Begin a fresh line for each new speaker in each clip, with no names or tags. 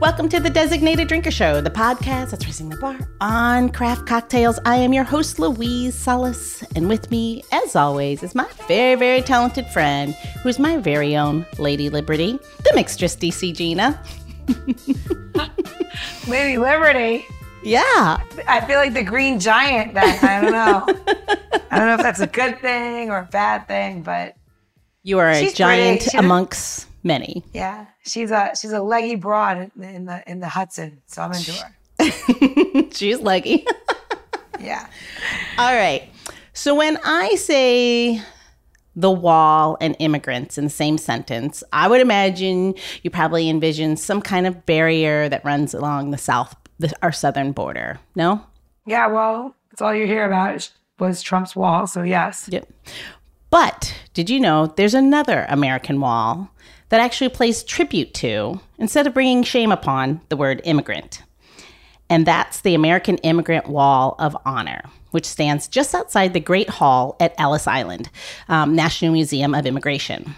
Welcome to the Designated Drinker Show, the podcast that's raising the bar on craft cocktails. I am your host, Louise Solis, and with me, as always, is my very, very talented friend, who's my very own Lady Liberty, the mixtress DC Gina.
Lady Liberty.
Yeah.
I feel like the green giant then. I don't know. I don't know if that's a good thing or a bad thing, but
You are a giant amongst many.
yeah, she's a she's a leggy broad in, in the in the Hudson, so I'm into her.
She's leggy.
Yeah.
All right. So when I say the wall and immigrants in the same sentence, I would imagine you probably envision some kind of barrier that runs along the south, the, our southern border. No?
Yeah, well, that's all you hear about was Trump's wall, so yes.
Yep. But did you know there's another American wall that actually plays tribute to, instead of bringing shame upon, the word immigrant? And that's the American Immigrant Wall of Honor, which stands just outside the Great Hall at Ellis Island, um, National Museum of Immigration.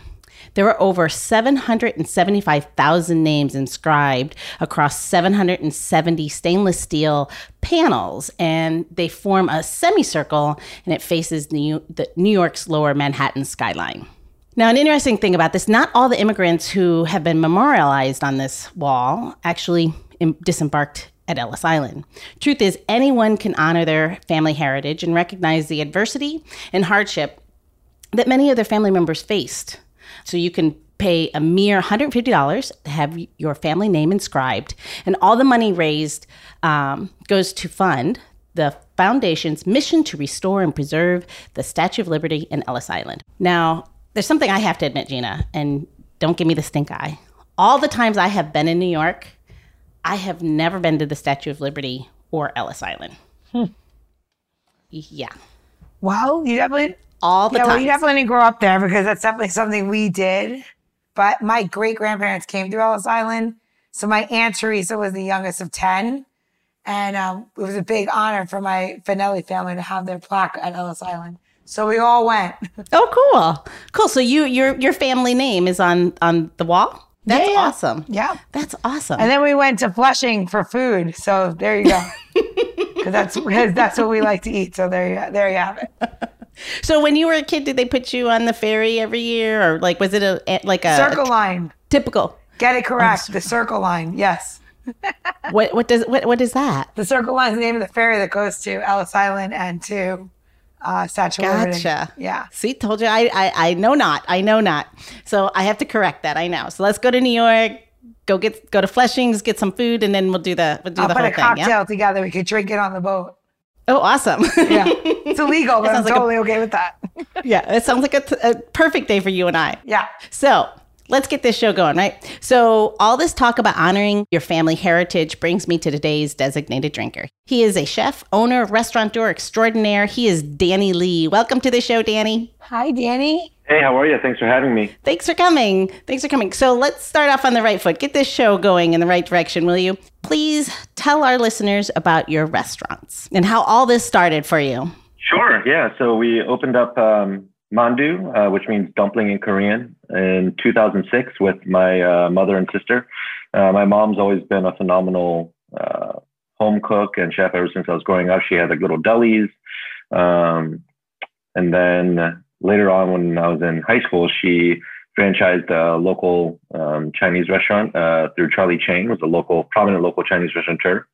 There are over 775,000 names inscribed across 770 stainless steel panels, and they form a semicircle and it faces New, York's lower Manhattan skyline. Now, an interesting thing about this not all the immigrants who have been memorialized on this wall actually im- disembarked at Ellis Island. Truth is, anyone can honor their family heritage and recognize the adversity and hardship that many of their family members faced. So you can pay a mere $150 to have your family name inscribed, and all the money raised um, goes to fund the foundation's mission to restore and preserve the Statue of Liberty in Ellis Island. Now, there's something I have to admit, Gina, and don't give me the stink eye. All the times I have been in New York, I have never been to the Statue of Liberty or Ellis Island. Hmm. Yeah,
Well, you definitely
all the
yeah, well, you definitely didn't grow up there because that's definitely something we did. But my great grandparents came through Ellis Island. So my aunt Teresa was the youngest of 10. And um, it was a big honor for my Finelli family to have their plaque at Ellis Island. So we all went.
Oh, cool, cool. So you your your family name is on on the wall. That's
Yeah, yeah.
awesome.
yeah.
That's awesome.
And then we went to Flushing for food. So there you go. Because that's, 'cause that's what we like to eat. So there you, there you have it.
so when you were a kid, did they put you on the ferry every year, or like was it a like a
Circle line.
typical?
Get it correct. The circle line. Yes.
What what does what what is that?
The Circle Line is the name of the ferry that goes to Ellis Island and to uh, Liberty.
Gotcha.
Yeah.
See, told you. I, I I know not. I know not. So I have to correct that. I know. So let's go to New York. Go get go to Flushings, get some food, and then we'll do the we'll do
I'll
the
put
whole
a
thing.
cocktail
Yeah.
together. We could drink it on the boat.
Oh, awesome.
Yeah. It's illegal, but I'm
like a-
totally okay with that.
yeah. It sounds like a, t- a perfect day for you and I.
Yeah.
So let's get this show going, right? So, all this talk about honoring your family heritage brings me to today's designated drinker. He is a chef, owner, restaurateur extraordinaire. He is Danny Lee. Welcome to the show, Danny.
Hi, Danny.
Hey, how are you? Thanks for having me.
Thanks for coming. Thanks for coming. So, let's start off on the right foot. Get this show going in the right direction, will you? Please tell our listeners about your restaurants and how all this started for you.
Sure. Yeah. So we opened up um, Mandu, uh, which means dumpling in Korean, in 2006 with my uh, mother and sister. Uh, my mom's always been a phenomenal uh, home cook and chef ever since I was growing up. She had like little delis. Um, and then later on, when I was in high school, she franchised a local um, Chinese restaurant uh, through Charlie Chang, was a local, prominent local Chinese restaurateur.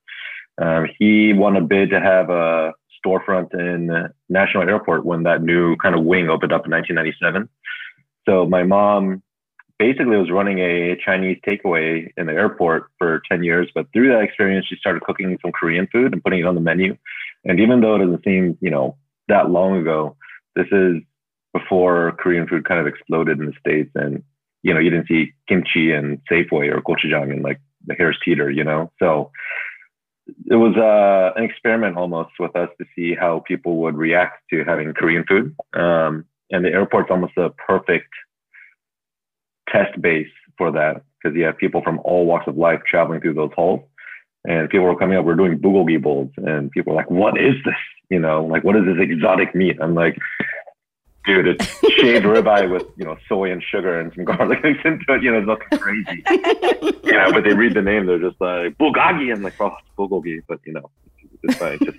Um, he won a bid to have a storefront in National Airport when that new kind of wing opened up in 1997. So my mom basically was running a Chinese takeaway in the airport for 10 years, but through that experience, she started cooking some Korean food and putting it on the menu. And even though it doesn't seem, you know, that long ago, this is before Korean food kind of exploded in the States and, you know, you didn't see kimchi and Safeway or gochujang and like the Harris Teeter, you know? So it was uh, an experiment almost with us to see how people would react to having Korean food. Um, and the airport's almost a perfect test base for that because you have people from all walks of life traveling through those halls. And people were coming up, we're doing bulgogi bowls. And people were like, what is this? You know, like, what is this exotic meat? I'm like, dude, it's shaved ribeye with you know soy and sugar and some garlic mixed into it. You know, nothing crazy. know, but they read the name, they're just like bulgogi. I'm like, oh, it's bulgogi, but you know, it's fine. Just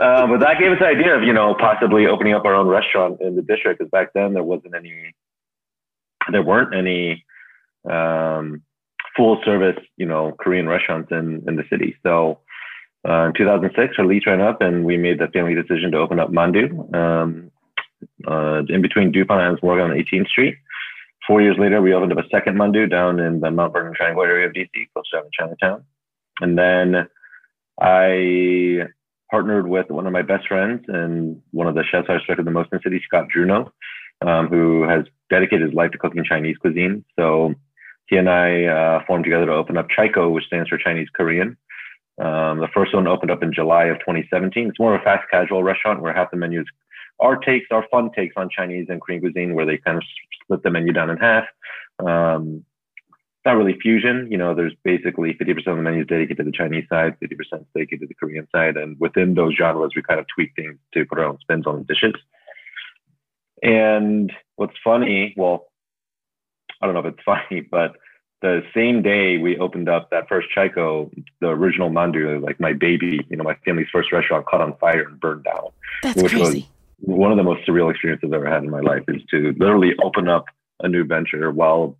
uh, but that gave us the idea of you know possibly opening up our own restaurant in the district because back then there wasn't any, there weren't any um, full service you know Korean restaurants in in the city. So. Uh, in 2006, our lease ran up, and we made the family decision to open up Mandu. Um, uh, in between DuPont and Morgan on 18th Street. Four years later, we opened up a second Mandu down in the Mount Vernon Triangle area of DC, close to Chinatown. And then I partnered with one of my best friends and one of the chefs I respected the most in the city, Scott Drewno, um, who has dedicated his life to cooking Chinese cuisine. So he and I uh, formed together to open up CHIKO, which stands for Chinese Korean. Um, the first one opened up in July of 2017. It's more of a fast casual restaurant where half the menu is our takes, our fun takes on Chinese and Korean cuisine, where they kind of split the menu down in half. Um, not really fusion. You know, there's basically 50% of the menu is dedicated to the Chinese side, 50% is dedicated to the Korean side. And within those genres, we kind of tweak things to put our own spins on the dishes. And what's funny, well, I don't know if it's funny, but the same day we opened up that first CHIKO, the original Mandu, like my baby, you know, my family's first restaurant caught on fire and burned down.
That's which crazy.
Was, one of the most surreal experiences I've ever had in my life is to literally open up a new venture while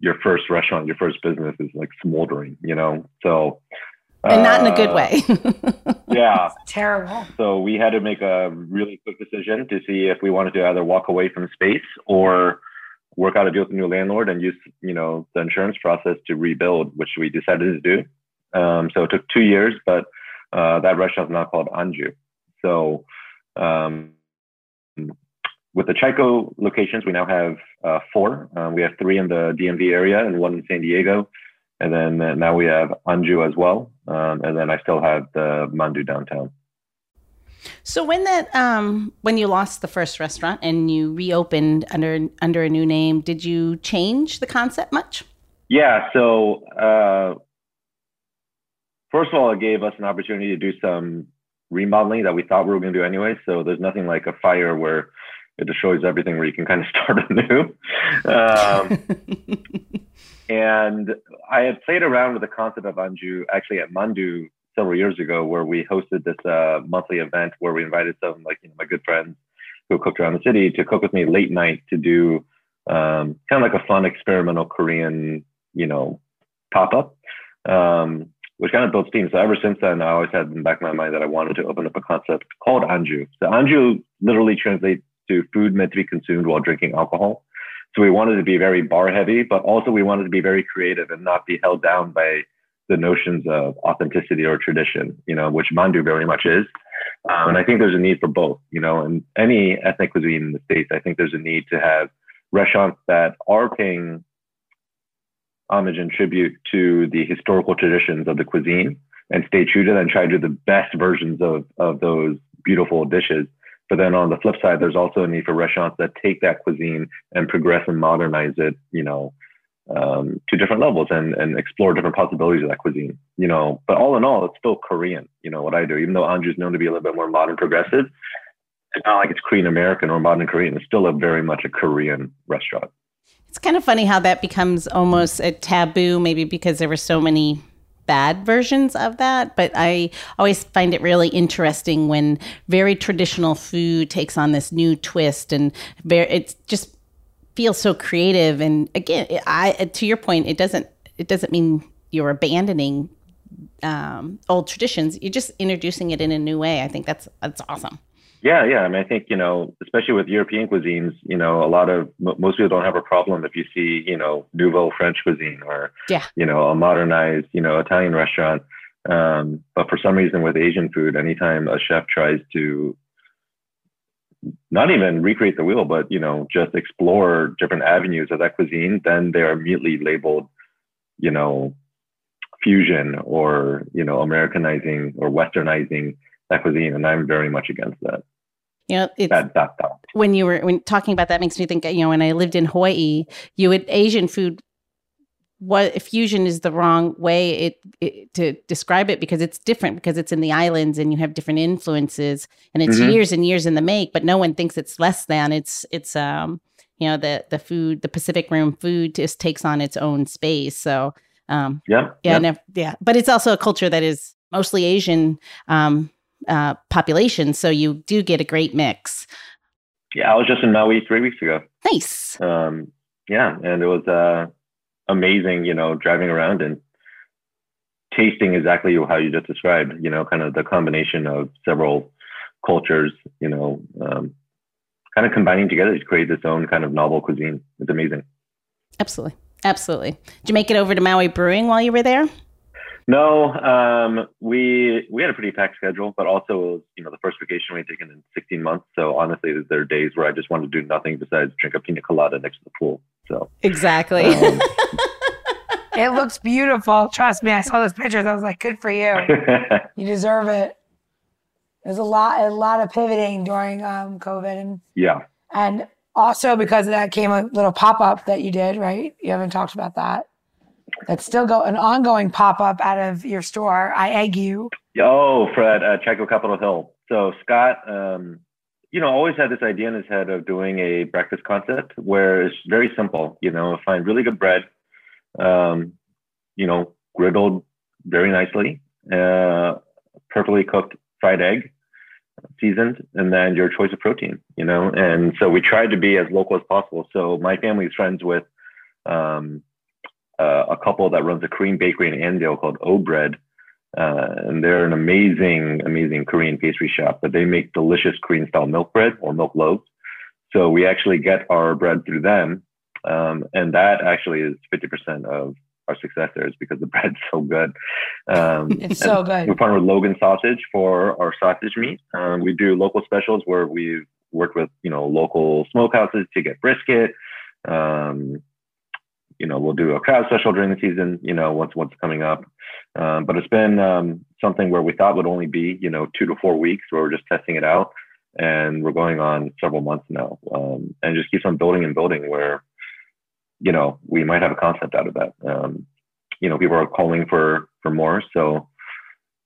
your first restaurant, your first business is like smoldering, you know? So,
and not in a good uh, way.
yeah.
Terrible.
So we had to make a really quick decision to see if we wanted to either walk away from space or work out a deal with the new landlord and use, you know, the insurance process to rebuild, which we decided to do. Um, so it took two years, but uh, that restaurant is now called Anju. So um, with the CHIKO locations, we now have uh, four. Um, we have three in the DMV area and one in San Diego. And then uh, now we have Anju as well. Um, and then I still have the Mandu downtown.
So when that um, when you lost the first restaurant and you reopened under under a new name, did you change the concept much?
Yeah. So uh, first of all, it gave us an opportunity to do some remodeling that we thought we were going to do anyway. So there's nothing like a fire where it destroys everything where you can kind of start anew. Um, and I had played around with the concept of Anju actually at Mandu several years ago, where we hosted this uh, monthly event where we invited some like you know, my good friends who cooked around the city to cook with me late night to do um, kind of like a fun experimental Korean, you know, pop up. Um, which kind of built steam. So ever since then, I always had in the back of my mind that I wanted to open up a concept called Anju. So Anju literally translates to food meant to be consumed while drinking alcohol. So we wanted to be very bar heavy, but also we wanted to be very creative and not be held down by the notions of authenticity or tradition, you know, which Mandu very much is. Um, and I think there's a need for both, you know, in any ethnic cuisine in the States, I think there's a need to have restaurants that are paying homage and tribute to the historical traditions of the cuisine and stay true to that and try to do the best versions of, of those beautiful dishes. But then on the flip side, there's also a need for restaurants that take that cuisine and progress and modernize it, you know, um, to different levels and, and explore different possibilities of that cuisine, you know. But all in all, it's still Korean, you know, what I do. Even though is known to be a little bit more modern progressive, it's not like it's Korean American or modern Korean. It's still a very much a Korean restaurant.
It's kind of funny how that becomes almost a taboo, maybe because there were so many bad versions of that. But I always find it really interesting when very traditional food takes on this new twist, and very, it just feels so creative. And again, I to your point, it doesn't it doesn't mean you're abandoning um, old traditions. You're just introducing it in a new way. I think that's that's awesome.
Yeah, yeah. I mean, I think you know, especially with European cuisines, you know, a lot of most people don't have a problem if you see, you know, nouveau French cuisine or,
yeah.
you know, a modernized, you know, Italian restaurant. Um, but for some reason, with Asian food, anytime a chef tries to not even recreate the wheel, but you know, just explore different avenues of that cuisine, then they are immediately labeled, you know, fusion or you know, Americanizing or Westernizing that cuisine, and I'm very much against that.
You know, it's, that, that, that. when you were when talking about that makes me think. You know, when I lived in Hawaii, you would Asian food what fusion is the wrong way it, it, to describe it because it's different because it's in the islands and you have different influences and it's mm-hmm. years and years in the make but no one thinks it's less than it's it's um you know the the food the pacific rim food just takes on its own space so um
yeah
yeah yeah, yeah. but it's also a culture that is mostly asian um uh population so you do get a great mix
yeah i was just in maui three weeks ago
nice
um yeah and it was uh amazing, you know, driving around and tasting exactly how you just described, you know, kind of the combination of several cultures, you know, um, kind of combining together to create this own kind of novel cuisine. It's amazing.
Absolutely. Absolutely. Did you make it over to Maui Brewing while you were there?
No, um, we we had a pretty packed schedule, but also was you know the first vacation we had taken in 16 months. So honestly, there are days where I just wanted to do nothing besides drink a pina colada next to the pool. So
exactly. Um,
it looks beautiful. Trust me, I saw those pictures. I was like, good for you. you deserve it. There's a lot a lot of pivoting during um, COVID and
yeah,
and also because of that came a little pop up that you did, right? You haven't talked about that that's still go an ongoing pop up out of your store. I egg you.
Oh, Fred at CHIKO Capitol Hill. So Scott, um, you know, always had this idea in his head of doing a breakfast concept where it's very simple. You know, find really good bread, um, you know, griddled very nicely, uh, perfectly cooked fried egg, seasoned, and then your choice of protein. You know, and so we tried to be as local as possible. So my family is friends with. Um, uh, a couple that runs a Korean bakery in Annandale called O Bread. Uh, and they're an amazing, amazing Korean pastry shop, but they make delicious Korean style milk bread or milk loaves. So we actually get our bread through them. Um, and that actually is 50% of our success there is because the bread's so good.
Um, it's so good.
We partner with Logan Sausage for our sausage meat. Um, we do local specials where we've worked with, you know, local smokehouses to get brisket. Um, you know, we'll do a crowd special during the season, you know, once once coming up. Um, but it's been um, something where we thought would only be, you know, two to four weeks where we're just testing it out. And we're going on several months now. Um, and just keeps on building and building where, you know, we might have a concept out of that. Um, you know, people are calling for for more. So,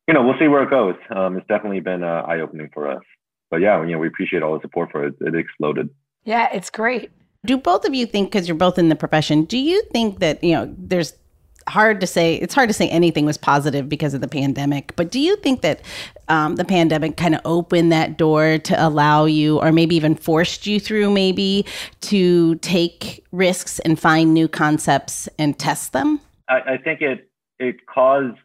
you know, we'll see where it goes. Um, it's definitely been uh, eye opening for us. But yeah, you know, we appreciate all the support for it. It exploded.
Yeah, it's great.
Do both of you think, because you're both in the profession, do you think that, you know, there's hard to say, it's hard to say anything was positive because of the pandemic, but do you think that um, the pandemic kind of opened that door to allow you, or maybe even forced you through, maybe to take risks and find new concepts and test them?
I, I think it, it caused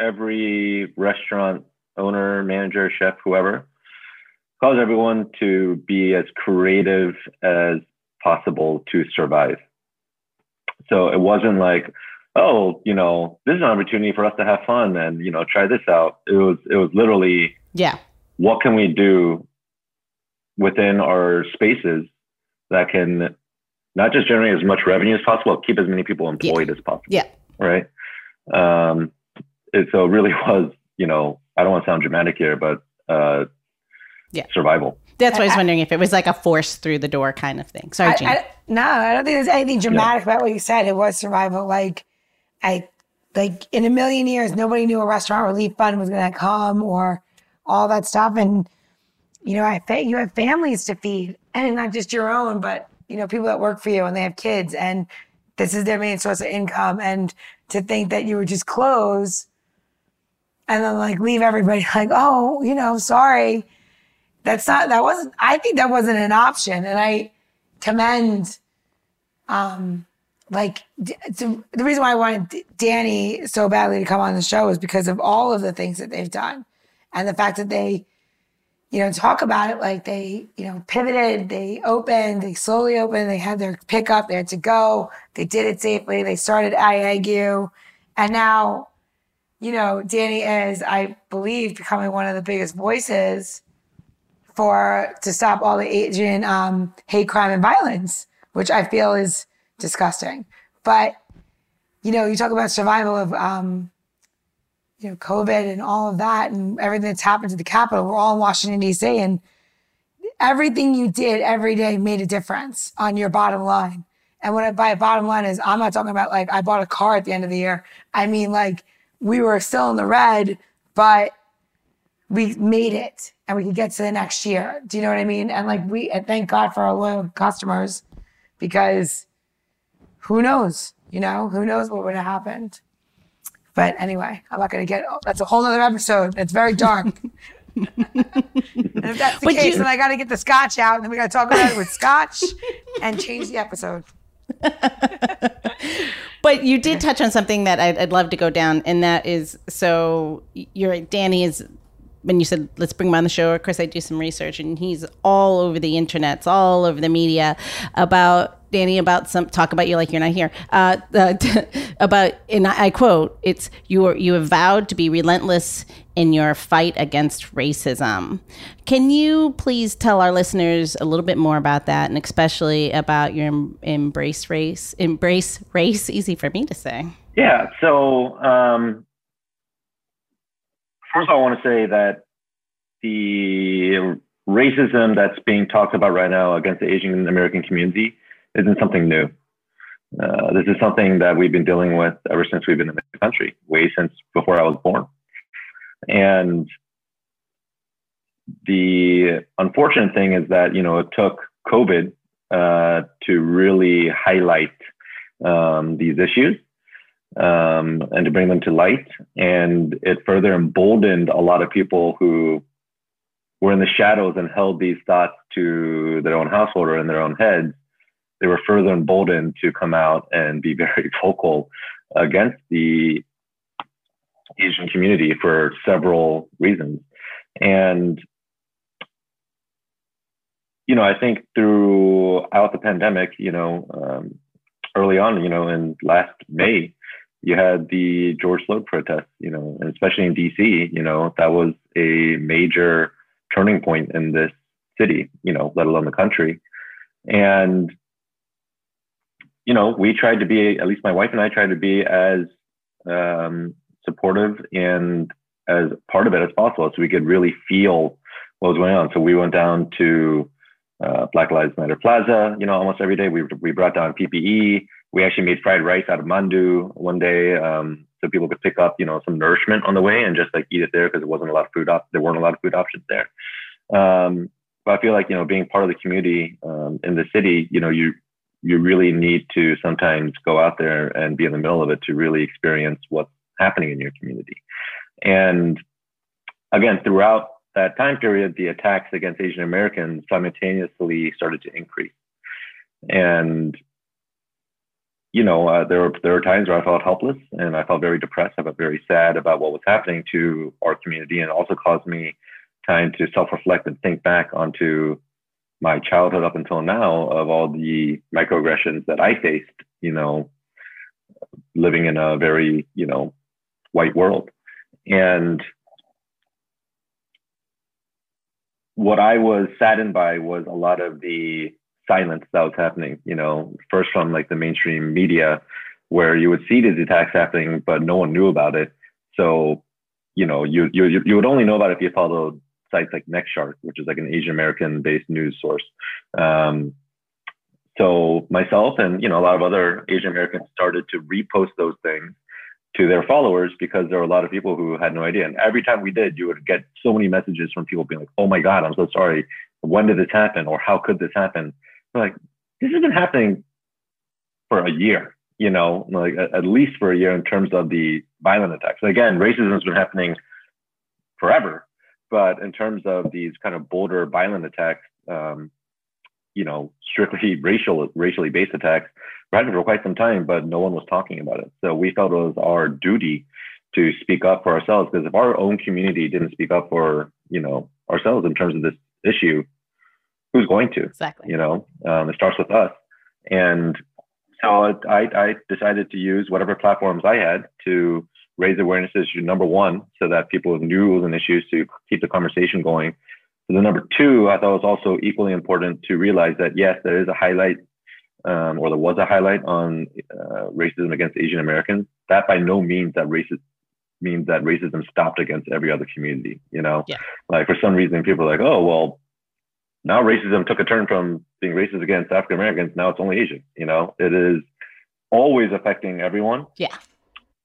every restaurant owner, manager, chef, whoever, cause everyone to be as creative as possible to survive. So it wasn't like, oh, you know, this is an opportunity for us to have fun and you know try this out. It was it was literally
yeah.
What can we do within our spaces that can not just generate as much revenue as possible, keep as many people employed
yeah.
as possible.
Yeah.
Right. Um, it, so it really was, you know, I don't want to sound dramatic here, but uh,
yeah.
survival.
That's why I was wondering if it was like a force through the door kind of thing. Sorry, Jean.
I, no, I don't think there's anything dramatic yeah. about what you said. It was survival. Like, I, like in a million years, nobody knew a restaurant relief fund was going to come or all that stuff. And, you know, I think you have families to feed and not just your own, but, you know, people that work for you and they have kids and this is their main source of income. And to think that you would just close and then like leave everybody like, oh, you know, sorry that's not that wasn't i think that wasn't an option and i commend um like the reason why i wanted danny so badly to come on the show is because of all of the things that they've done and the fact that they you know talk about it like they you know pivoted they opened they slowly opened they had their pickup they had to go they did it safely they started I Egg You and now you know danny is i believe becoming one of the biggest voices for to stop all the Asian um, hate crime and violence, which I feel is disgusting. But you know, you talk about survival of um, you know COVID and all of that and everything that's happened to the Capitol. We're all in Washington D.C. and everything you did every day made a difference on your bottom line. And when I by bottom line is, I'm not talking about like I bought a car at the end of the year. I mean, like we were still in the red, but we made it and we could get to the next year. Do you know what I mean? And like we, and thank God for our loyal customers because who knows, you know, who knows what would have happened. But anyway, I'm not going to get, that's a whole other episode. It's very dark. and if that's the
But
case,
you-
then I got to get the scotch out and then we got to talk about it with scotch and change the episode.
But you did touch on something that I'd, I'd love to go down, and that is so you're Danny is when you said let's bring him on the show. Of course, I do some research, and he's all over the internets, all over the media about Danny about some talk about you like you're not here. Uh, uh, about and I quote, "It's you are you have vowed to be relentless in your fight against racism." Can you please tell our listeners a little bit more about that, and especially about your em- embrace race, embrace race? Easy for me to say.
Yeah. So, um, first, I want to say that the racism that's being talked about right now against the Asian American community isn't something new. Uh, this is something that we've been dealing with ever since we've been in the country, way since before I was born. And the unfortunate thing is that you know it took COVID uh, to really highlight um, these issues um, and to bring them to light. And it further emboldened a lot of people who were in the shadows and held these thoughts to their own household or in their own heads. They were further emboldened to come out and be very vocal against the Asian community for several reasons. And, you know, I think throughout the pandemic, you know, um, early on, you know, in last May, you had the George Floyd protests, you know, and especially in DC, you know, that was a major turning point in this city, you know, let alone the country. And, you know, we tried to be, at least my wife and I tried to be as um, supportive and as part of it as possible so we could really feel what was going on. So we went down to uh, Black Lives Matter Plaza, you know, almost every day. We, we brought down PPE. We actually made fried rice out of mandu one day um, so people could pick up, you know, some nourishment on the way and just like eat it there because there wasn't a lot of food op- there weren't a lot of food options there. Um, but I feel like you know, being part of the community um, in the city, you know, you you really need to sometimes go out there and be in the middle of it to really experience what's happening in your community. And again, throughout that time period, the attacks against Asian Americans simultaneously started to increase. And you know, uh, there were there were times where I felt helpless and I felt very depressed. I felt very sad about what was happening to our community, and also caused me time to self-reflect and think back onto my childhood up until now of all the microaggressions that I faced. You know, living in a very you know white world, and what I was saddened by was a lot of the silence that was happening, you know, first from like the mainstream media where you would see these attacks happening, but no one knew about it. So, you know, you, you, you would only know about it if you followed sites like Nextshark, which is like an Asian American based news source. Um, so myself and, you know, a lot of other Asian Americans started to repost those things to their followers because there were a lot of people who had no idea. And every time we did, you would get so many messages from people being like, oh my God, I'm so sorry. When did this happen? Or how could this happen? Like this has been happening for a year you know like at, least for a year in terms of the violent attacks. Again racism has been happening forever but in terms of these kind of bolder violent attacks um, you know strictly racial racially based attacks were happening for quite some time but no one was talking about it. So we felt it was our duty to speak up for ourselves because if our own community didn't speak up for you know ourselves in terms of this issue who's going to
exactly.
you know? Um, it starts with us. And so I, I decided to use whatever platforms i had to raise awareness issue number one so that people knew it was an issue to keep the conversation going. So the number two i thought was also equally important to realize that yes there is a highlight um, or there was a highlight on uh, racism against asian americans. That by no means that racist means that racism stopped against every other community you know?
Yeah.
like for some reason people are like oh well now racism took a turn from being racist against African Americans. Now it's only Asian. You know, it is always affecting everyone.
Yeah.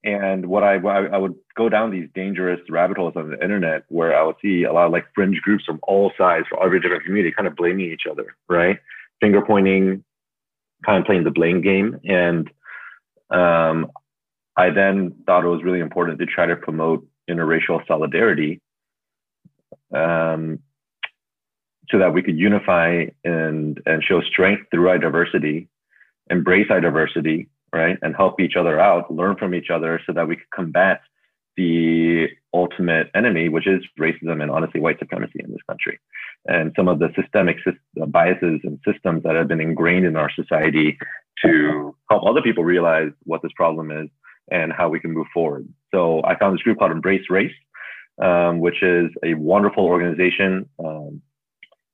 And what I, I would go down these dangerous rabbit holes on the internet where I would see a lot of like fringe groups from all sides, from every different community, kind of blaming each other, right? Finger pointing, kind of playing the blame game. And um, I then thought it was really important to try to promote interracial solidarity um, so that we could unify and, and show strength through our diversity, embrace our diversity, right? And help each other out, learn from each other so that we could combat the ultimate enemy, which is racism and honestly white supremacy in this country. And some of the systemic biases and systems that have been ingrained in our society to help other people realize what this problem is and how we can move forward. So I found this group called Embrace Race, um, which is a wonderful organization um,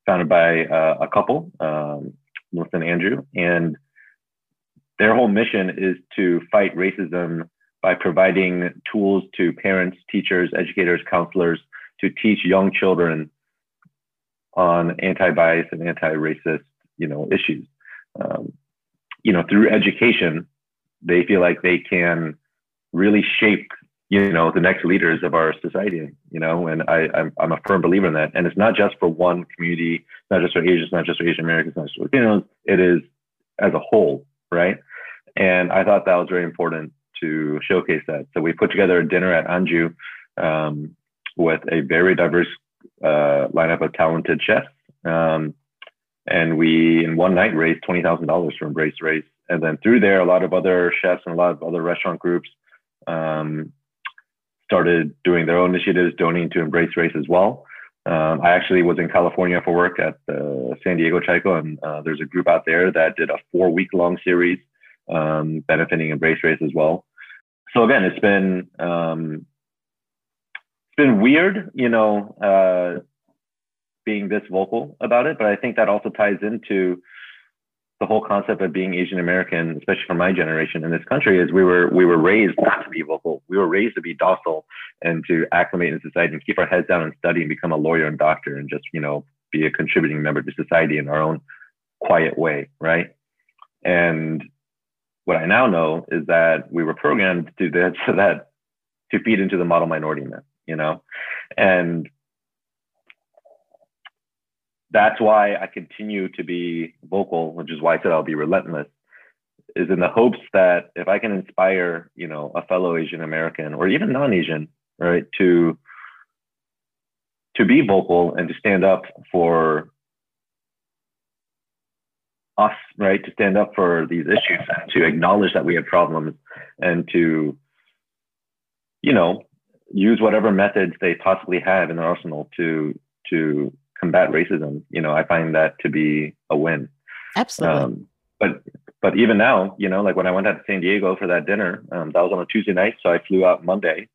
founded by uh, a couple, um, Melissa and Andrew. And their whole mission is to fight racism by providing tools to parents, teachers, educators, counselors to teach young children on anti-bias and anti-racist, you know, issues. Um, you know, through education, they feel like they can really shape, you know, the next leaders of our society. You know, and I, I'm, I'm a firm believer in that. And it's not just for one community, not just for Asians, not just for Asian Americans, not just for Latinos. It is as a whole, right? And I thought that was very important to showcase that. So we put together a dinner at Anju um, with a very diverse uh, lineup of talented chefs. Um, and we, in one night, raised $20,000 for Embrace Race. And then through there, a lot of other chefs and a lot of other restaurant groups um, started doing their own initiatives, donating to Embrace Race as well. Um, I actually was in California for work at the San Diego CHIKO, and uh, there's a group out there that did a four week long series um, benefiting Embrace Race as well. So again, it's been um, it's been weird, you know, uh, being this vocal about it, but I think that also ties into the whole concept of being Asian American, especially for my generation in this country, is we were we were raised not to be vocal. We were raised to be docile and to acclimate in society and keep our heads down and study and become a lawyer and doctor and just you know be a contributing member to society in our own quiet way, right? And what I now know is that we were programmed to do that so that to feed into the model minority myth, you know, and that's why I continue to be vocal, which is why I said I'll be relentless, is in the hopes that if I can inspire, you know, a fellow Asian American or even non-Asian, right, to to be vocal and to stand up for us, right, to stand up for these issues and to acknowledge that we have problems and to, you know, use whatever methods they possibly have in their arsenal to to combat racism. You know, I find that to be a win.
Absolutely. Um,
but but even now, you know, like when I went out to San Diego for that dinner, um, that was on a Tuesday night, so I flew out Monday.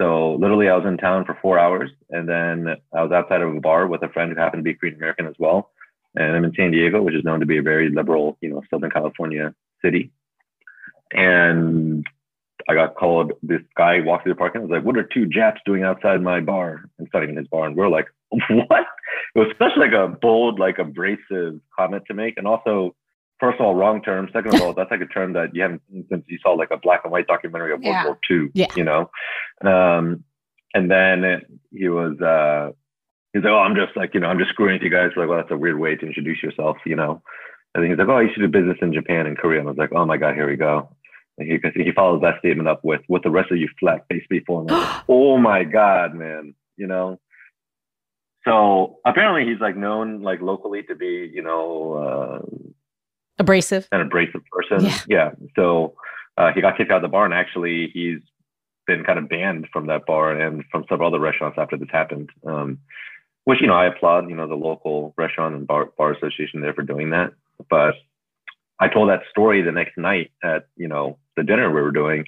So literally, I was in town for four hours, and then I was outside of a bar with a friend who happened to be Korean American as well and I'm in San Diego, which is known to be a very liberal, you know, Southern California city. And I got called. This guy walked through the parking. I was like, "What are two Japs doing outside my bar?" And not even his bar. And we're like, "What?" It was such like a bold, like abrasive comment to make, and also, first of all, wrong term. Second of all, that's like a term that you haven't seen since you saw like a black and white documentary of World War II.
Yeah.
You know, um, and then he was uh, he's like, oh, I'm just like, you know, I'm just screwing with you guys. Like, well, that's a weird way to introduce yourself, you know. And then he's like, oh, I used to do business in Japan and Korea. And I was like, oh my God, here we go. And he, he follows that statement up with, what the rest of you flat face people. And like, oh my God, man, you know. So apparently he's like known like locally to be, you know, uh,
abrasive,
an abrasive person. Yeah. yeah. So uh, he got kicked out of the bar and actually he's been kind of banned from that bar and from several other restaurants after this happened. Um, which you know I applaud you know the local restaurant and bar, bar association there for doing that. But I told that story the next night at you know the dinner we were doing,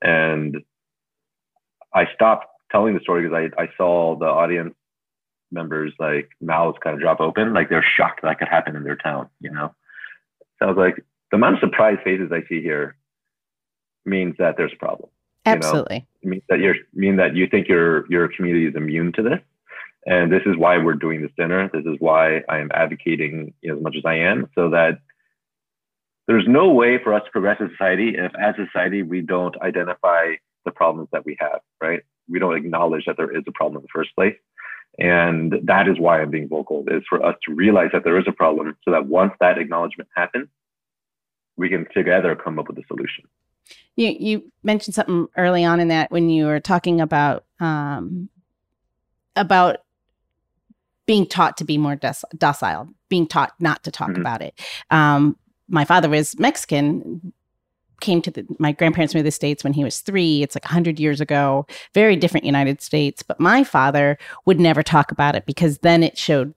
and I stopped telling the story because I I saw the audience members like mouths kind of drop open, like they're shocked that could happen in their town, you know. So I was like, the amount of surprised faces I see here means that there's a problem.
Absolutely.
You know? Means that you're mean that you think your your community is immune to this And this is why we're doing this dinner. This is why I am advocating you know, as much as I am, so that there's no way for us to progress as society if, as a society, we don't identify the problems that we have. Right? We don't acknowledge that there is a problem in the first place. And that is why I'm being vocal, is for us to realize that there is a problem so that once that acknowledgement happens, we can together come up with a solution.
You you mentioned something early on in that when you were talking about um, about being taught to be more docile, being taught not to talk mm-hmm. about it. Um, my father was Mexican, came to the, my grandparents moved to the States when he was three. It's like 100 years ago, very different United States. But my father would never talk about it because then it showed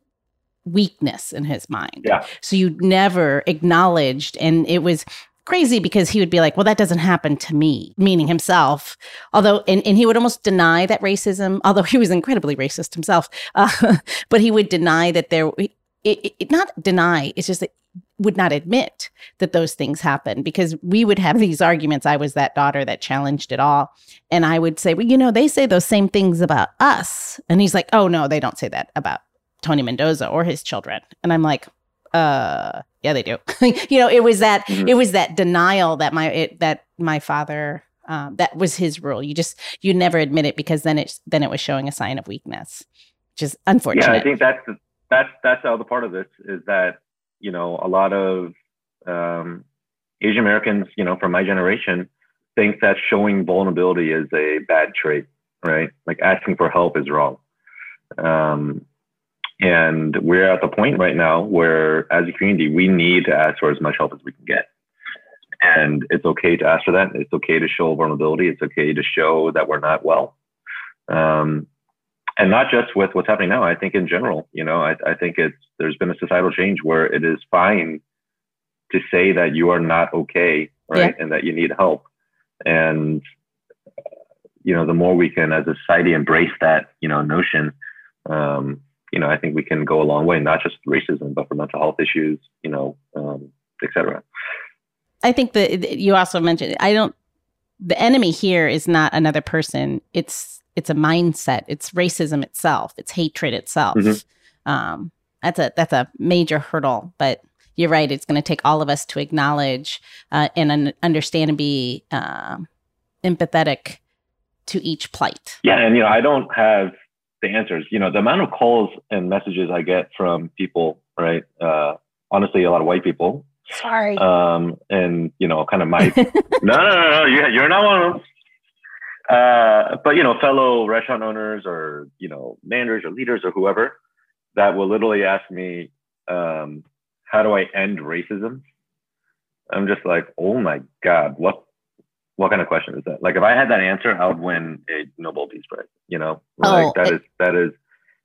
weakness in his mind.
Yeah.
So you never acknowledged. And it was crazy because he would be like, well, that doesn't happen to me, meaning himself. Although, and, and he would almost deny that racism, although he was incredibly racist himself, uh, but he would deny that there, it, it, not deny, it's just that would not admit that those things happen because we would have these arguments. I was that daughter that challenged it all. And I would say, well, you know, they say those same things about us. And he's like, oh, no, they don't say that about Tony Mendoza or his children. And I'm like, uh, yeah, they do. you know, it was that, mm-hmm. it was that denial that my, it, that my father, um, that was his rule. You just, you never admit it because then it's, then it was showing a sign of weakness, which is unfortunate.
Yeah, I think that's, that's, that's the other part of this is that you know, a lot of um, Asian Americans, you know, from my generation, think that showing vulnerability is a bad trait, right? Like asking for help is wrong. Um, and we're at the point right now where, as a community, we need to ask for as much help as we can get. And it's okay to ask for that. It's okay to show vulnerability. It's okay to show that we're not well. Um, and not just with what's happening now. I think in general, you know, I, I think it's there's been a societal change where it is fine to say that you are not okay, right, yeah. and that you need help. And you know, the more we can, as a society, embrace that, you know, notion, um, you know, I think we can go a long way, not just racism, but for mental health issues, you know, um, etc.
I think that you also mentioned. I don't. The enemy here is not another person. It's it's a mindset. It's racism itself. It's hatred itself. Mm-hmm. Um, that's a that's a major hurdle. But you're right. It's going to take all of us to acknowledge uh, and un- understand and be uh, empathetic to each plight.
Yeah, and you know, I don't have the answers. You know, the amount of calls and messages I get from people, right? Uh, honestly, a lot of white people.
Sorry.
Um, and you know, kind of my no, no, no, no. You're, you're not one of them. Uh, but you know, fellow restaurant owners or you know managers or leaders or whoever that will literally ask me, um, "How do I end racism?" I'm just like, "Oh my god, what what kind of question is that?" Like, if I had that answer, I would win a Nobel Peace Prize. You know, like oh, that is that is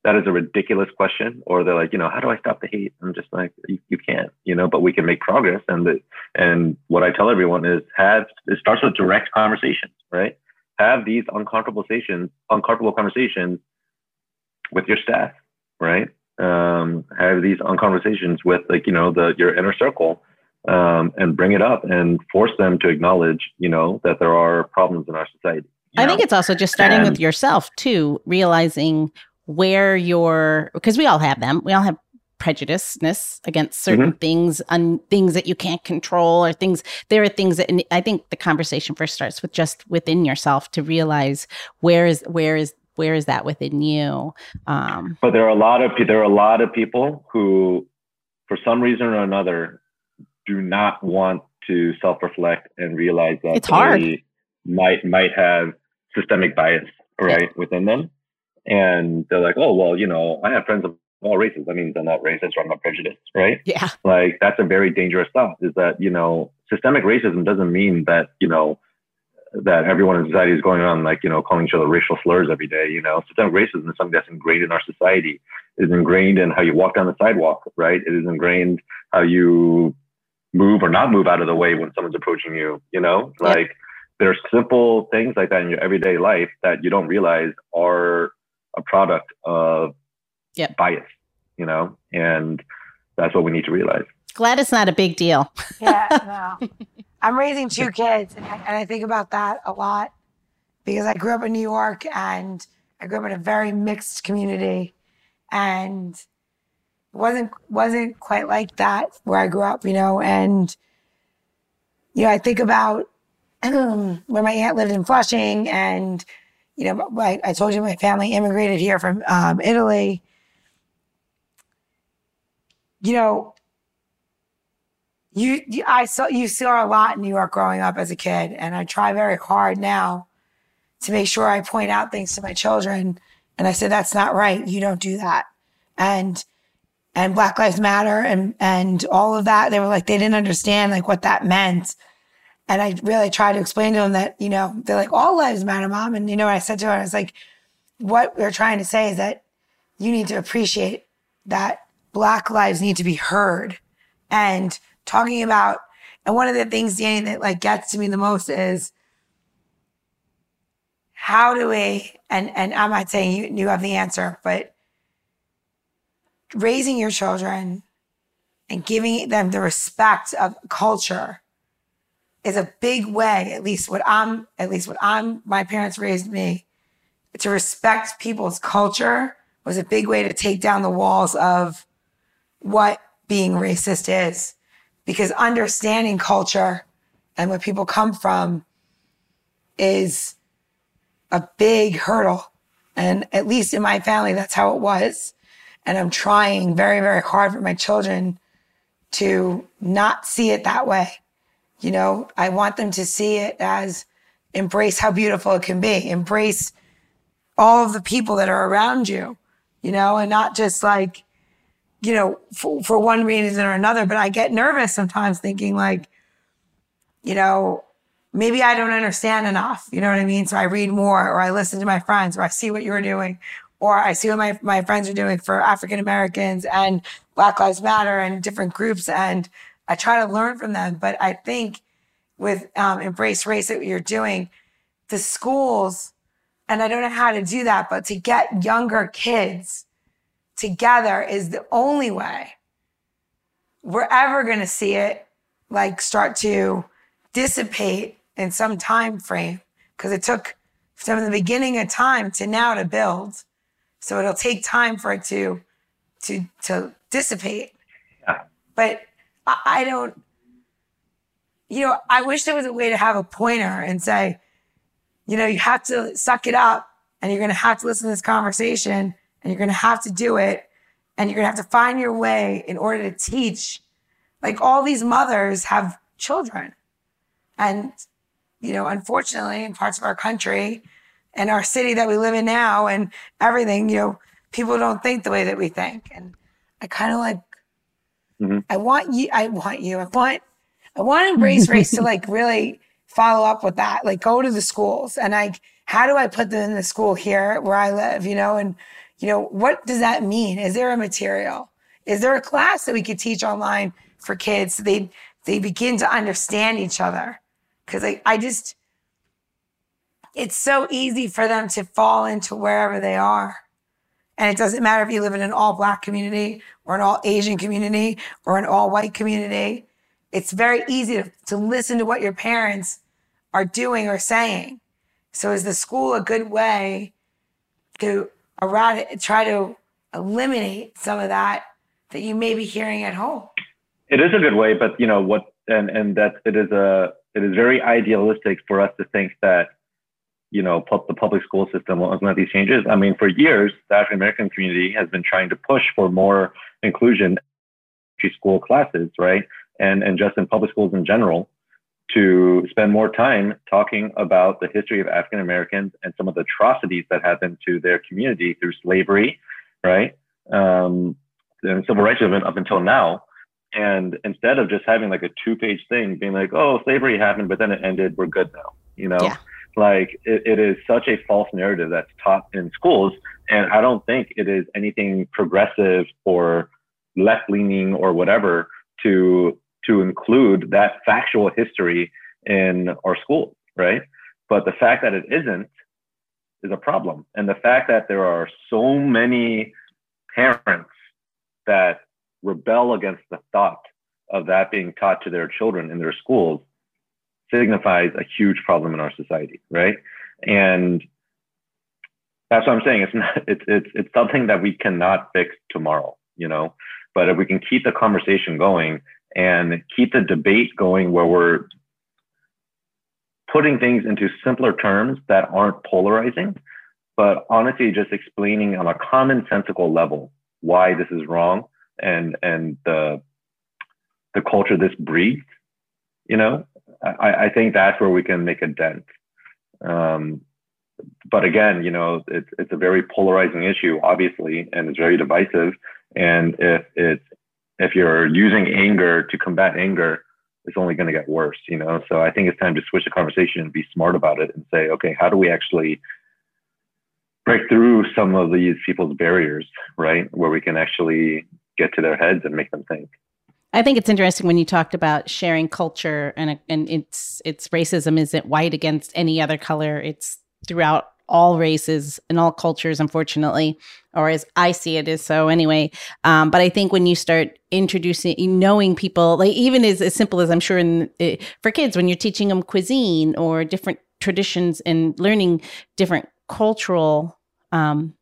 that is a ridiculous question. Or they're like, you know, how do I stop the hate? I'm just like, you, you can't, you know, but we can make progress. And the and what I tell everyone is have it starts with direct conversations, right? have these uncomfortable conversations, uncomfortable conversations with your staff, right? Um, have these conversations with like you know the your inner circle, um, and bring it up and force them to acknowledge you know that there are problems in our society.
I know? think it's also just starting and, with yourself too, realizing where your because we all have them. We all have prejudiceness against certain mm-hmm. things and things that you can't control or things there are things that i think the conversation first starts with just within yourself to realize where is where is where is that within you
um, but there are a lot of there are a lot of people who for some reason or another do not want to self-reflect and realize that
it's hard.
might might have systemic bias right yeah. within them and they're like oh well you know i have friends of all races. That means I'm not racist or I'm not prejudiced, right?
Yeah.
Like that's a very dangerous thought. Is that you know systemic racism doesn't mean that you know that everyone in society is going around like you know calling each other racial slurs every day. You know, systemic racism is something that's ingrained in our society. It is ingrained in how you walk down the sidewalk, right? It is ingrained how you move or not move out of the way when someone's approaching you. You know, like. Yeah. There's simple things like that in your everyday life that you don't realize are a product of
yep.
bias, you know, and that's what we need to realize.
Glad it's not a big deal.
yeah, no. I'm raising two kids, and I, and I think about that a lot because I grew up in New York and I grew up in a very mixed community. and wasn't wasn't quite like that where I grew up, you know. And you know, I think about um, where my aunt lived in Flushing, and you know, my, I told you my family immigrated here from um, Italy. You know, you, you I saw you saw a lot in New York growing up as a kid, and I try very hard now to make sure I point out things to my children. And I said, that's not right. You don't do that. And and Black Lives Matter and and all of that. They were like, they didn't understand like what that meant. And I really tried to explain to them that, you know, they're like, all lives matter, mom. And you know what I said to her? I was like, what we're trying to say is that you need to appreciate that black lives need to be heard. And talking about, and one of the things, Danny, that like gets to me the most is how do we, and, and I'm not saying you, you have the answer, but raising your children and giving them the respect of culture is a big way, at least what I'm, at least what I'm, my parents raised me to respect people's culture was a big way to take down the walls of what being racist is. Because understanding culture and where people come from is a big hurdle. And at least in my family, that's how it was. And I'm trying very, very hard for my children to not see it that way. You know, I want them to see it as embrace how beautiful it can be, embrace all of the people that are around you, you know, and not just like, you know, for, for one reason or another. But I get nervous sometimes thinking like, you know, maybe I don't understand enough. You know what I mean? So I read more or I listen to my friends or I see what you're doing or I see what my, my friends are doing for African Americans and Black Lives Matter and different groups. And I try to learn from them. But I think with um, EmbraceRace that you're doing, the schools, and I don't know how to do that, but to get younger kids together is the only way we're ever going to see it like start to dissipate in some time frame because it took from the beginning of time to now to build so it'll take time for it to to to dissipate. Yeah. But I, don't you know, I wish there was a way to have a pointer and say, you know, you have to suck it up and you're going to have to listen to this conversation and you're going to have to do it and you're going to have to find your way in order to teach. Like all these mothers have children. And, you know, unfortunately, in parts of our country, and our city that we live in now and everything, you know, people don't think the way that we think. And I kind of like, mm-hmm. I want you, I want you, I want, I want EmbraceRace to like really follow up with that. Like go to the schools and like, how do I put them in the school here where I live, you know? And, you know, what does that mean? Is there a material? Is there a class that we could teach online for kids so they, they begin to understand each other? Cause like, I just, it's so easy for them to fall into wherever they are. And it doesn't matter if you live in an all black community or an all Asian community or an all white community. It's very easy to, to listen to what your parents are doing or saying. So is the school a good way to around try to eliminate some of that that you may be hearing at home?
It is a good way, but you know what, and and that it is a it is very idealistic for us to think that you know, the public school system will implement these changes. I mean, for years, the African American community has been trying to push for more inclusion in school classes, right? And, and just in public schools in general to spend more time talking about the history of African Americans and some of the atrocities that happened to their community through slavery, right? Um, and civil rights movement up until now. And instead of just having like a two page thing being like, oh, slavery happened, but then it ended, we're good now, you know? Yeah. Like it, it is such a false narrative that's taught in schools. And I don't think it is anything progressive or left leaning or whatever to to include that factual history in our schools, right? But the fact that it isn't is a problem. And the fact that there are so many parents that rebel against the thought of that being taught to their children in their schools signifies a huge problem in our society, right? And that's what I'm saying. It's not. It's it's it's something that we cannot fix tomorrow. You know, but if we can keep the conversation going and keep the debate going, where we're putting things into simpler terms that aren't polarizing, but honestly, just explaining on a commonsensical level why this is wrong and and the the culture this breeds. You know, I, I think that's where we can make a dent. Um, but again, you know, it's it's a very polarizing issue, obviously, and it's very divisive. And if it's if you're using anger to combat anger, it's only going to get worse, you know. So I think it's time to switch the conversation and be smart about it and say, okay, how do we actually break through some of these people's barriers, right? Where we can actually get to their heads and make them think.
I think it's interesting when you talked about sharing culture and and it's it's racism isn't white against any other color. It's throughout all races and all cultures, unfortunately, or as I see it is so anyway. Um, but I think when you start introducing, knowing people, like even as, as simple as I'm sure in, uh, for kids, when you're teaching them cuisine or different traditions and learning different cultural um,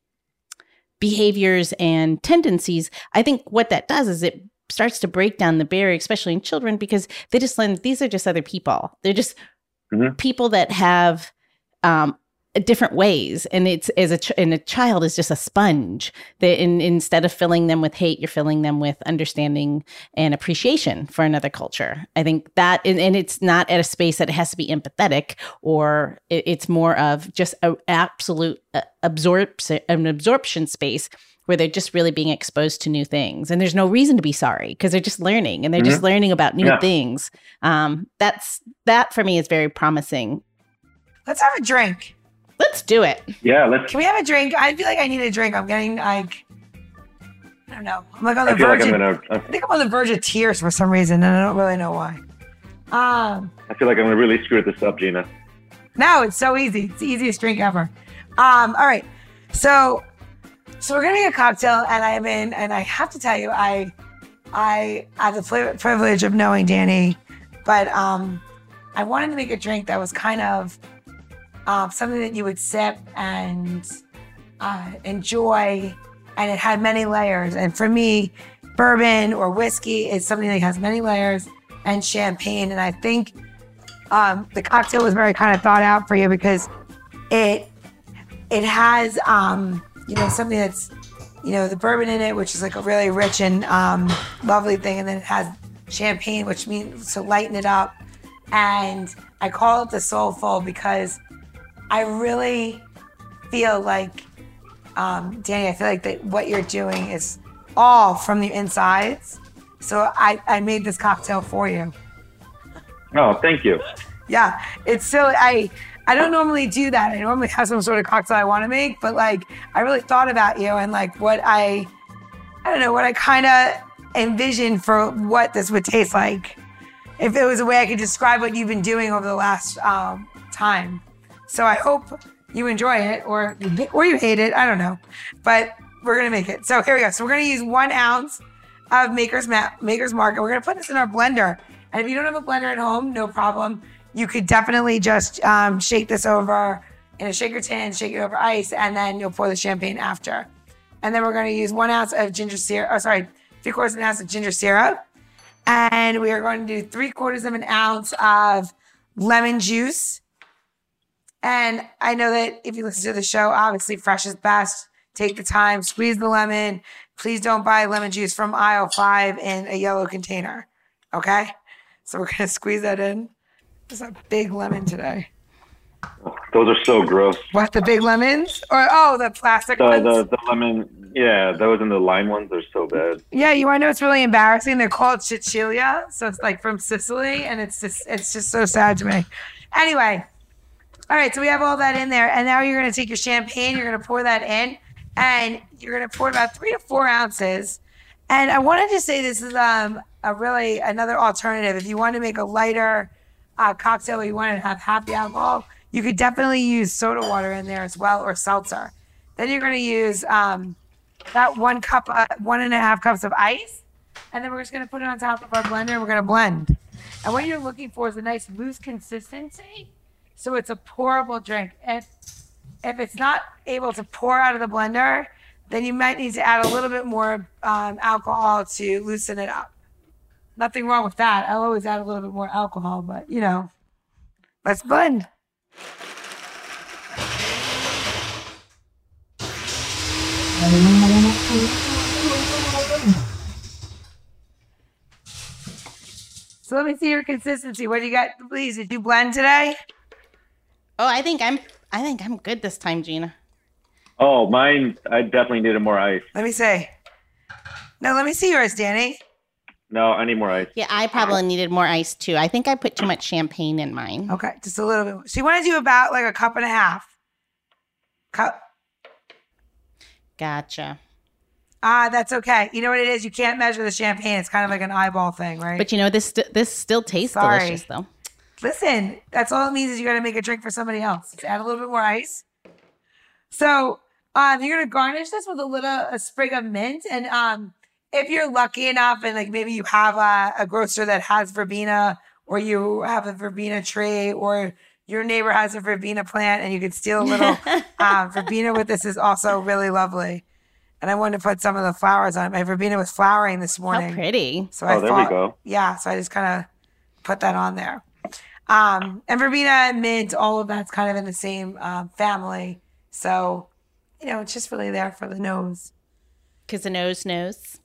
behaviors and tendencies, I think what that does is it starts to break down the barrier, especially in children, because they just learn these are just other people. They're just mm-hmm. people that have um, different ways. And it's as a ch- and a child is just a sponge that in, instead of filling them with hate you're filling them with understanding and appreciation for another culture. I think that and, and it's not at a space that it has to be empathetic or it, it's more of just an absolute uh, absorption an absorption space where they're just really being exposed to new things. And there's no reason to be sorry because they're just learning and they're mm-hmm. just learning about new yeah. things. Um, that's that for me is very promising.
Let's have a drink
Let's do it.
Yeah, let's.
Can we have a drink? I feel like I need a drink. I'm getting like, I don't know. I'm like on the verge. Like gonna, uh, I think I'm on the verge of tears for some reason, and I don't really know why. Um,
I feel like I'm gonna really screw this up, Gina.
No, it's so easy. It's the easiest drink ever. Um, all right, so so we're gonna make a cocktail, and I'm in, and I have to tell you, I I have the privilege of knowing Danny, but um, I wanted to make a drink that was kind of uh, something that you would sip and uh, enjoy, and it had many layers. And for me, bourbon or whiskey is something that has many layers, and champagne. And I think um, the cocktail was very kind of thought out for you because it it has um, you know something that's you know the bourbon in it, which is like a really rich and um, lovely thing, and then it has champagne, which means to lighten it up. And I call it the soulful because I really feel like, um, Danny, I feel like that what you're doing is all from the insides. So I, I made this cocktail for you.
Oh, thank you.
Yeah, it's so I I don't normally do that. I normally have some sort of cocktail I want to make, but like I really thought about you and like what I I don't know what I kind of envisioned for what this would taste like. If it was a way I could describe what you've been doing over the last um, time. So I hope you enjoy it or or you hate it. I don't know, but we're gonna make it. So here we go. So we're gonna use one ounce of Maker's Ma- Maker's Mark, and we're gonna put this in our blender. And if you don't have a blender at home, no problem. You could definitely just um, shake this over in a shaker tin, shake it over ice, and then you'll pour the champagne after. And then we're gonna use one ounce of ginger syrup. Oh, sorry, three quarters of an ounce of ginger syrup. And we are going to do three quarters of an ounce of lemon juice and I know that if you listen to the show, obviously fresh is best. Take the time, squeeze the lemon. Please don't buy lemon juice from aisle five in a yellow container. Okay? So we're gonna squeeze that in. There's a big lemon today.
Those are so gross.
What the big lemons? Or oh, the plastic
the,
ones?
The, the lemon, yeah, those and the lime ones are so bad.
Yeah, you want to know it's really embarrassing? They're called ciciglia, so it's like from Sicily, and it's just it's just so sad to me. Anyway, all right, so we have all that in there. And now you're going to take your champagne, you're going to pour that in, and you're going to pour about three to four ounces. And I wanted to say this is um, a really another alternative. If you want to make a lighter uh, cocktail, or you want to have happy alcohol, you could definitely use soda water in there as well, or seltzer. Then you're going to use um, that one cup, uh, one and a half cups of ice, and then we're just going to put it on top of our blender. and We're going to blend. And what you're looking for is a nice loose consistency so it's a pourable drink. And if it's not able to pour out of the blender, then you might need to add a little bit more um, alcohol to loosen it up. Nothing wrong with that. I'll always add a little bit more alcohol, but you know, let's blend. So let me see your consistency. What do you got, please? Did you blend today?
Oh, I think I'm I think I'm good this time, Gina.
Oh, mine. I definitely needed more ice.
Let me see. No, let me see yours, Danny.
No, I need more ice.
Yeah, I probably needed more ice too. I think I put too much champagne in mine.
Okay, just a little bit. So you want to do about like a cup and a half. Cup.
Gotcha.
Ah, that's okay. You know what it is? You can't measure the champagne. It's kind of like an eyeball thing, right?
But you know this st- this still tastes
Sorry.
delicious though.
Listen, that's all it means is you got to make a drink for somebody else. Just add a little bit more ice. So um, you're gonna garnish this with a little a sprig of mint, and um, if you're lucky enough, and like maybe you have a, a grocer that has verbena, or you have a verbena tree, or your neighbor has a verbena plant, and you could steal a little um, verbena with this is also really lovely. And I wanted to put some of the flowers on it. My verbena was flowering this morning.
How pretty.
So I
Oh, there
thought,
we go.
yeah, so I just kind of put that on there. Um, and verbena and mint, all of that's kind of in the same um, family. So, you know, it's just really there for the nose.
Because the nose knows.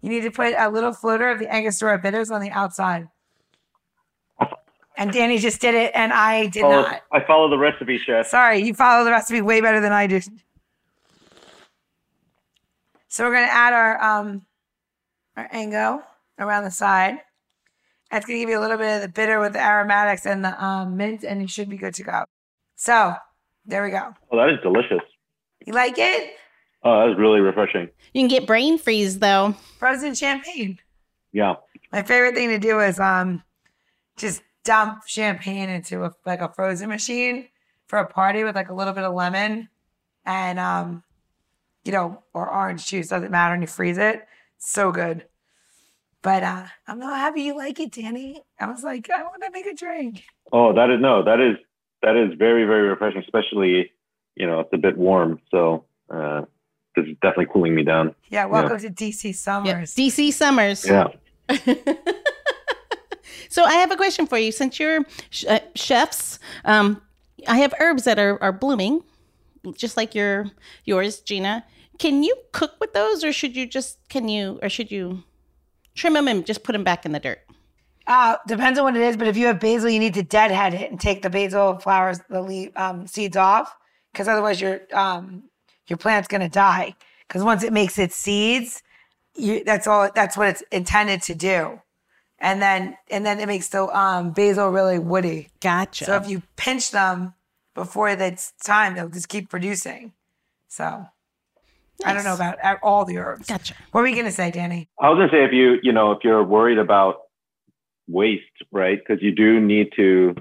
You need to put a little floater of the Angostura bitters on the outside. And Danny just did it, and I did
Oh,
not.
I follow the recipe, chef.
Sorry, you follow the recipe way better than I do. So we're gonna add our um our ango around the side. That's gonna give you a little bit of the bitter with the aromatics and the um, mint, and you should be good to go. So there we go.
Oh, that is delicious.
You like it?
Oh, that is really refreshing.
You can get brain freeze though.
Frozen champagne.
Yeah.
My favorite thing to do is um just dump champagne into a, like a frozen machine for a party with like a little bit of lemon and um you know or orange juice doesn't matter and you freeze it. So good. But uh I'm not happy you like it, Danny. I was like, I want to make a drink.
Oh, that is no, that is that is very very refreshing, especially you know it's a bit warm, so uh, this is definitely cooling me down.
Yeah, welcome to DC
Yep.
Summers.
DC Summers.
Yeah.
so I have a question for you. Since you're sh- uh, chefs, um, I have herbs that are, are blooming, just like your yours, Gina. Can you cook with those, or should you just can you or should you trim them and just put them back in the dirt?
Uh, depends on what it is, but if you have basil, you need to deadhead it and take the basil flowers, the leaf, um, seeds off, because otherwise your um, your plant's gonna die. Because once it makes its seeds, you, that's all. That's what it's intended to do, and then and then it makes the um, basil really woody.
Gotcha.
So if you pinch them before it's time, they'll just keep producing. So I don't know about all the herbs.
Gotcha.
What were you gonna say, Danny?
I was gonna say if you you know if you're worried about waste, right? Because you do need to,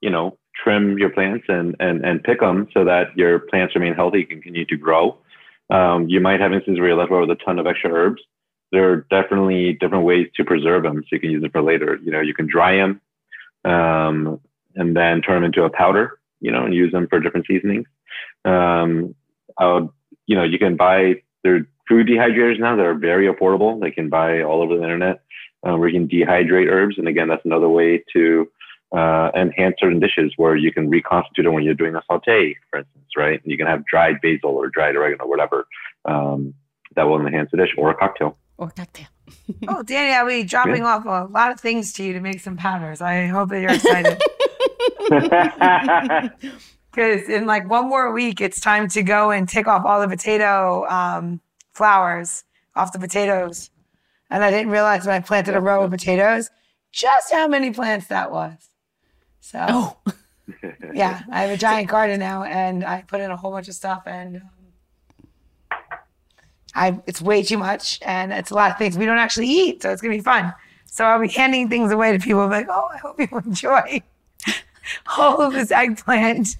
you know, trim your plants and and and pick them so that your plants remain healthy, can continue to grow. Um, you might have instances where you're left over with a ton of extra herbs. There are definitely different ways to preserve them, so you can use them for later. You know, you can dry them, um, and then turn them into a powder. You know, and use them for different seasonings. Um, I would, you know, you can buy there are food dehydrators now that are very affordable. They can buy all over the internet uh, where you can dehydrate herbs. And again, that's another way to uh, enhance certain dishes where you can reconstitute it when you're doing a saute, for instance, right? You can have dried basil or dried oregano, whatever, um, that will enhance the dish or a cocktail.
Or cocktail.
Oh, Danny, I'll be dropping off a lot of things to you to make some powders. I hope that you're excited. Because in like one more week, it's time to go and take off all the potato um, flowers off the potatoes. And I didn't realize when I planted a row of potatoes just how many plants that was. So,
Oh,
yeah, I have a giant garden now and I put in a whole bunch of stuff and um, I it's way too much and it's a lot of things we don't actually eat. So it's going to be fun. So I'll be handing things away to people like, oh, I hope you enjoy all of this eggplant.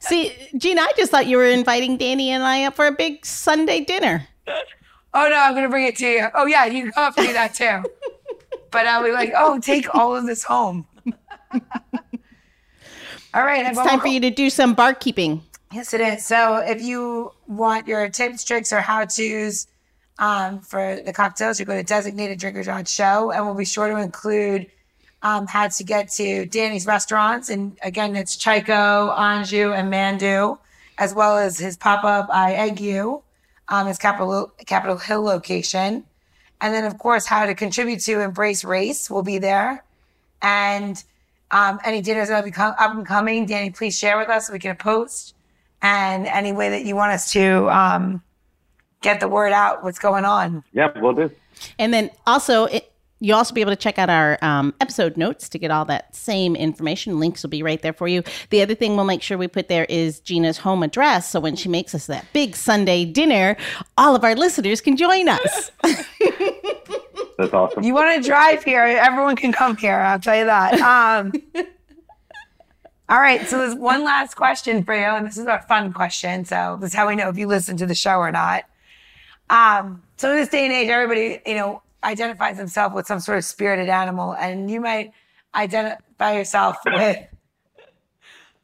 See, Gina, I just thought you were inviting Danny and I up for a big Sunday dinner.
Oh no, I'm gonna bring it to you. Oh yeah, you can come up and do that too. but I'll be like, oh, take all of this home. All right.
It's time for you to do some barkeeping.
Yes, it is. So if you want your tips, tricks, or how to's um, for the cocktails, you go to Designated Drinkers on Show, and we'll be sure to include um, how to get to Danny's restaurants. And again, it's CHIKO, Anju, and Mandu, as well as his pop up I Egg You, um, his Capitol, Capitol Hill location. And then, of course, how to contribute to EmbraceRace will be there. And um, any dinners that will be up and coming, Danny, please share with us so we can post. And any way that you want us to um, get the word out, what's going on.
Yeah, we'll do.
And then also, it, You'll also be able to check out our um, episode notes to get all that same information. Links will be right there for you. The other thing we'll make sure we put there is Gina's home address. So when she makes us that big Sunday dinner, all of our listeners can join us.
That's awesome.
You want to drive here, everyone can come here. I'll tell you that. Um, all right. So there's one last question for you. And this is a fun question. So this is how we know if you listen to the show or not. Um, so in this day and age, everybody, you know, identifies himself with some sort of spirited animal, and you might identify yourself with.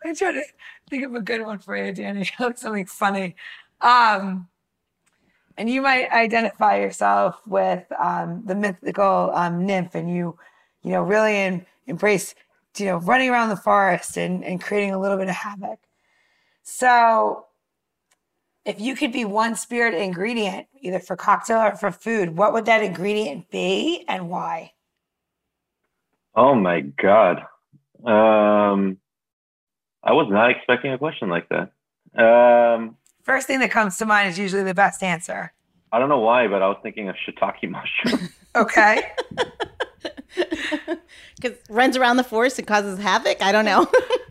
I'm trying to think of a good one for you, Danny. something funny. Um, and you might identify yourself with um, the mythical um, nymph, and you, you know, really in, embrace, you know, running around the forest and, and creating a little bit of havoc. So if you could be one spirit ingredient, either for cocktail or for food, what would that ingredient be and why?
Oh my God. Um, I was not expecting a question like that. Um,
First thing that comes to mind is usually the best answer.
I don't know why, but I was thinking of shiitake mushroom.
okay.
Because runs around the forest and causes havoc. I don't know.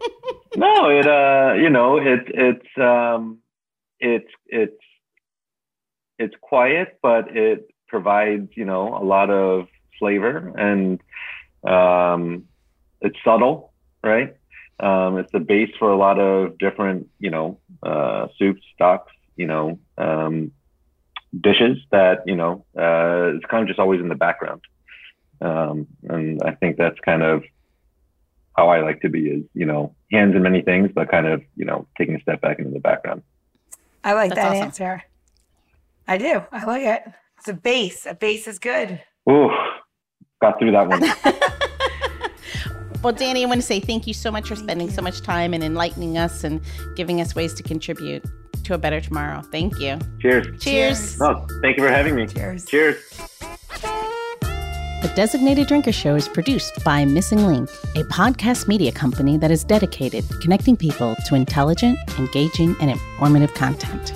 no, it uh, you know, it it's um, it's it's it's quiet, but it provides you know a lot of flavor and um, it's subtle, right? Um, it's the base for a lot of different you know uh, soups, stocks, you know um, dishes that you know uh, it's kind of just always in the background, um, and I think that's kind of how I like to be is you know hands in many things, but kind of you know taking a step back into the background.
I like That's that awesome. answer. I do. I like it. It's a base. A base is good.
Ooh, got through that one.
well, Danny, I want to say thank you so much for spending so much time and enlightening us and giving us ways to contribute to a better tomorrow. Thank you.
Cheers.
Cheers. Cheers.
No, thank you for having me.
Cheers.
Cheers.
The Designated Drinker Show is produced by Missing Link, a podcast media company that is dedicated to connecting people to intelligent, engaging, and informative content.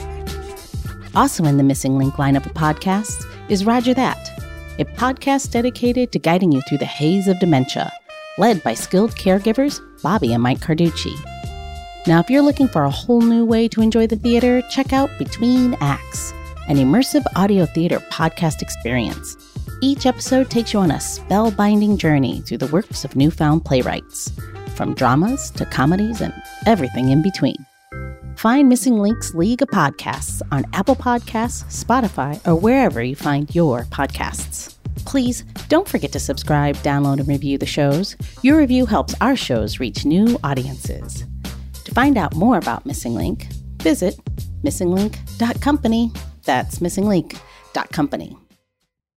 Also in the Missing Link lineup of podcasts is Rodger That, a podcast dedicated to guiding you through the haze of dementia, led by skilled caregivers Bobbi and Mike Carducci. Now, if you're looking for a whole new way to enjoy the theater, check out Between Acts, an immersive audio theater podcast experience each episode takes you on a spellbinding journey through the works of newfound playwrights, from dramas to comedies and everything in between. Find Missing Links League of Podcasts on Apple Podcasts, Spotify, or wherever you find your podcasts. Please don't forget to subscribe, download, and review the shows. Your review helps our shows reach new audiences. To find out more about Missing Link, visit missinglink.company. That's missinglink.company.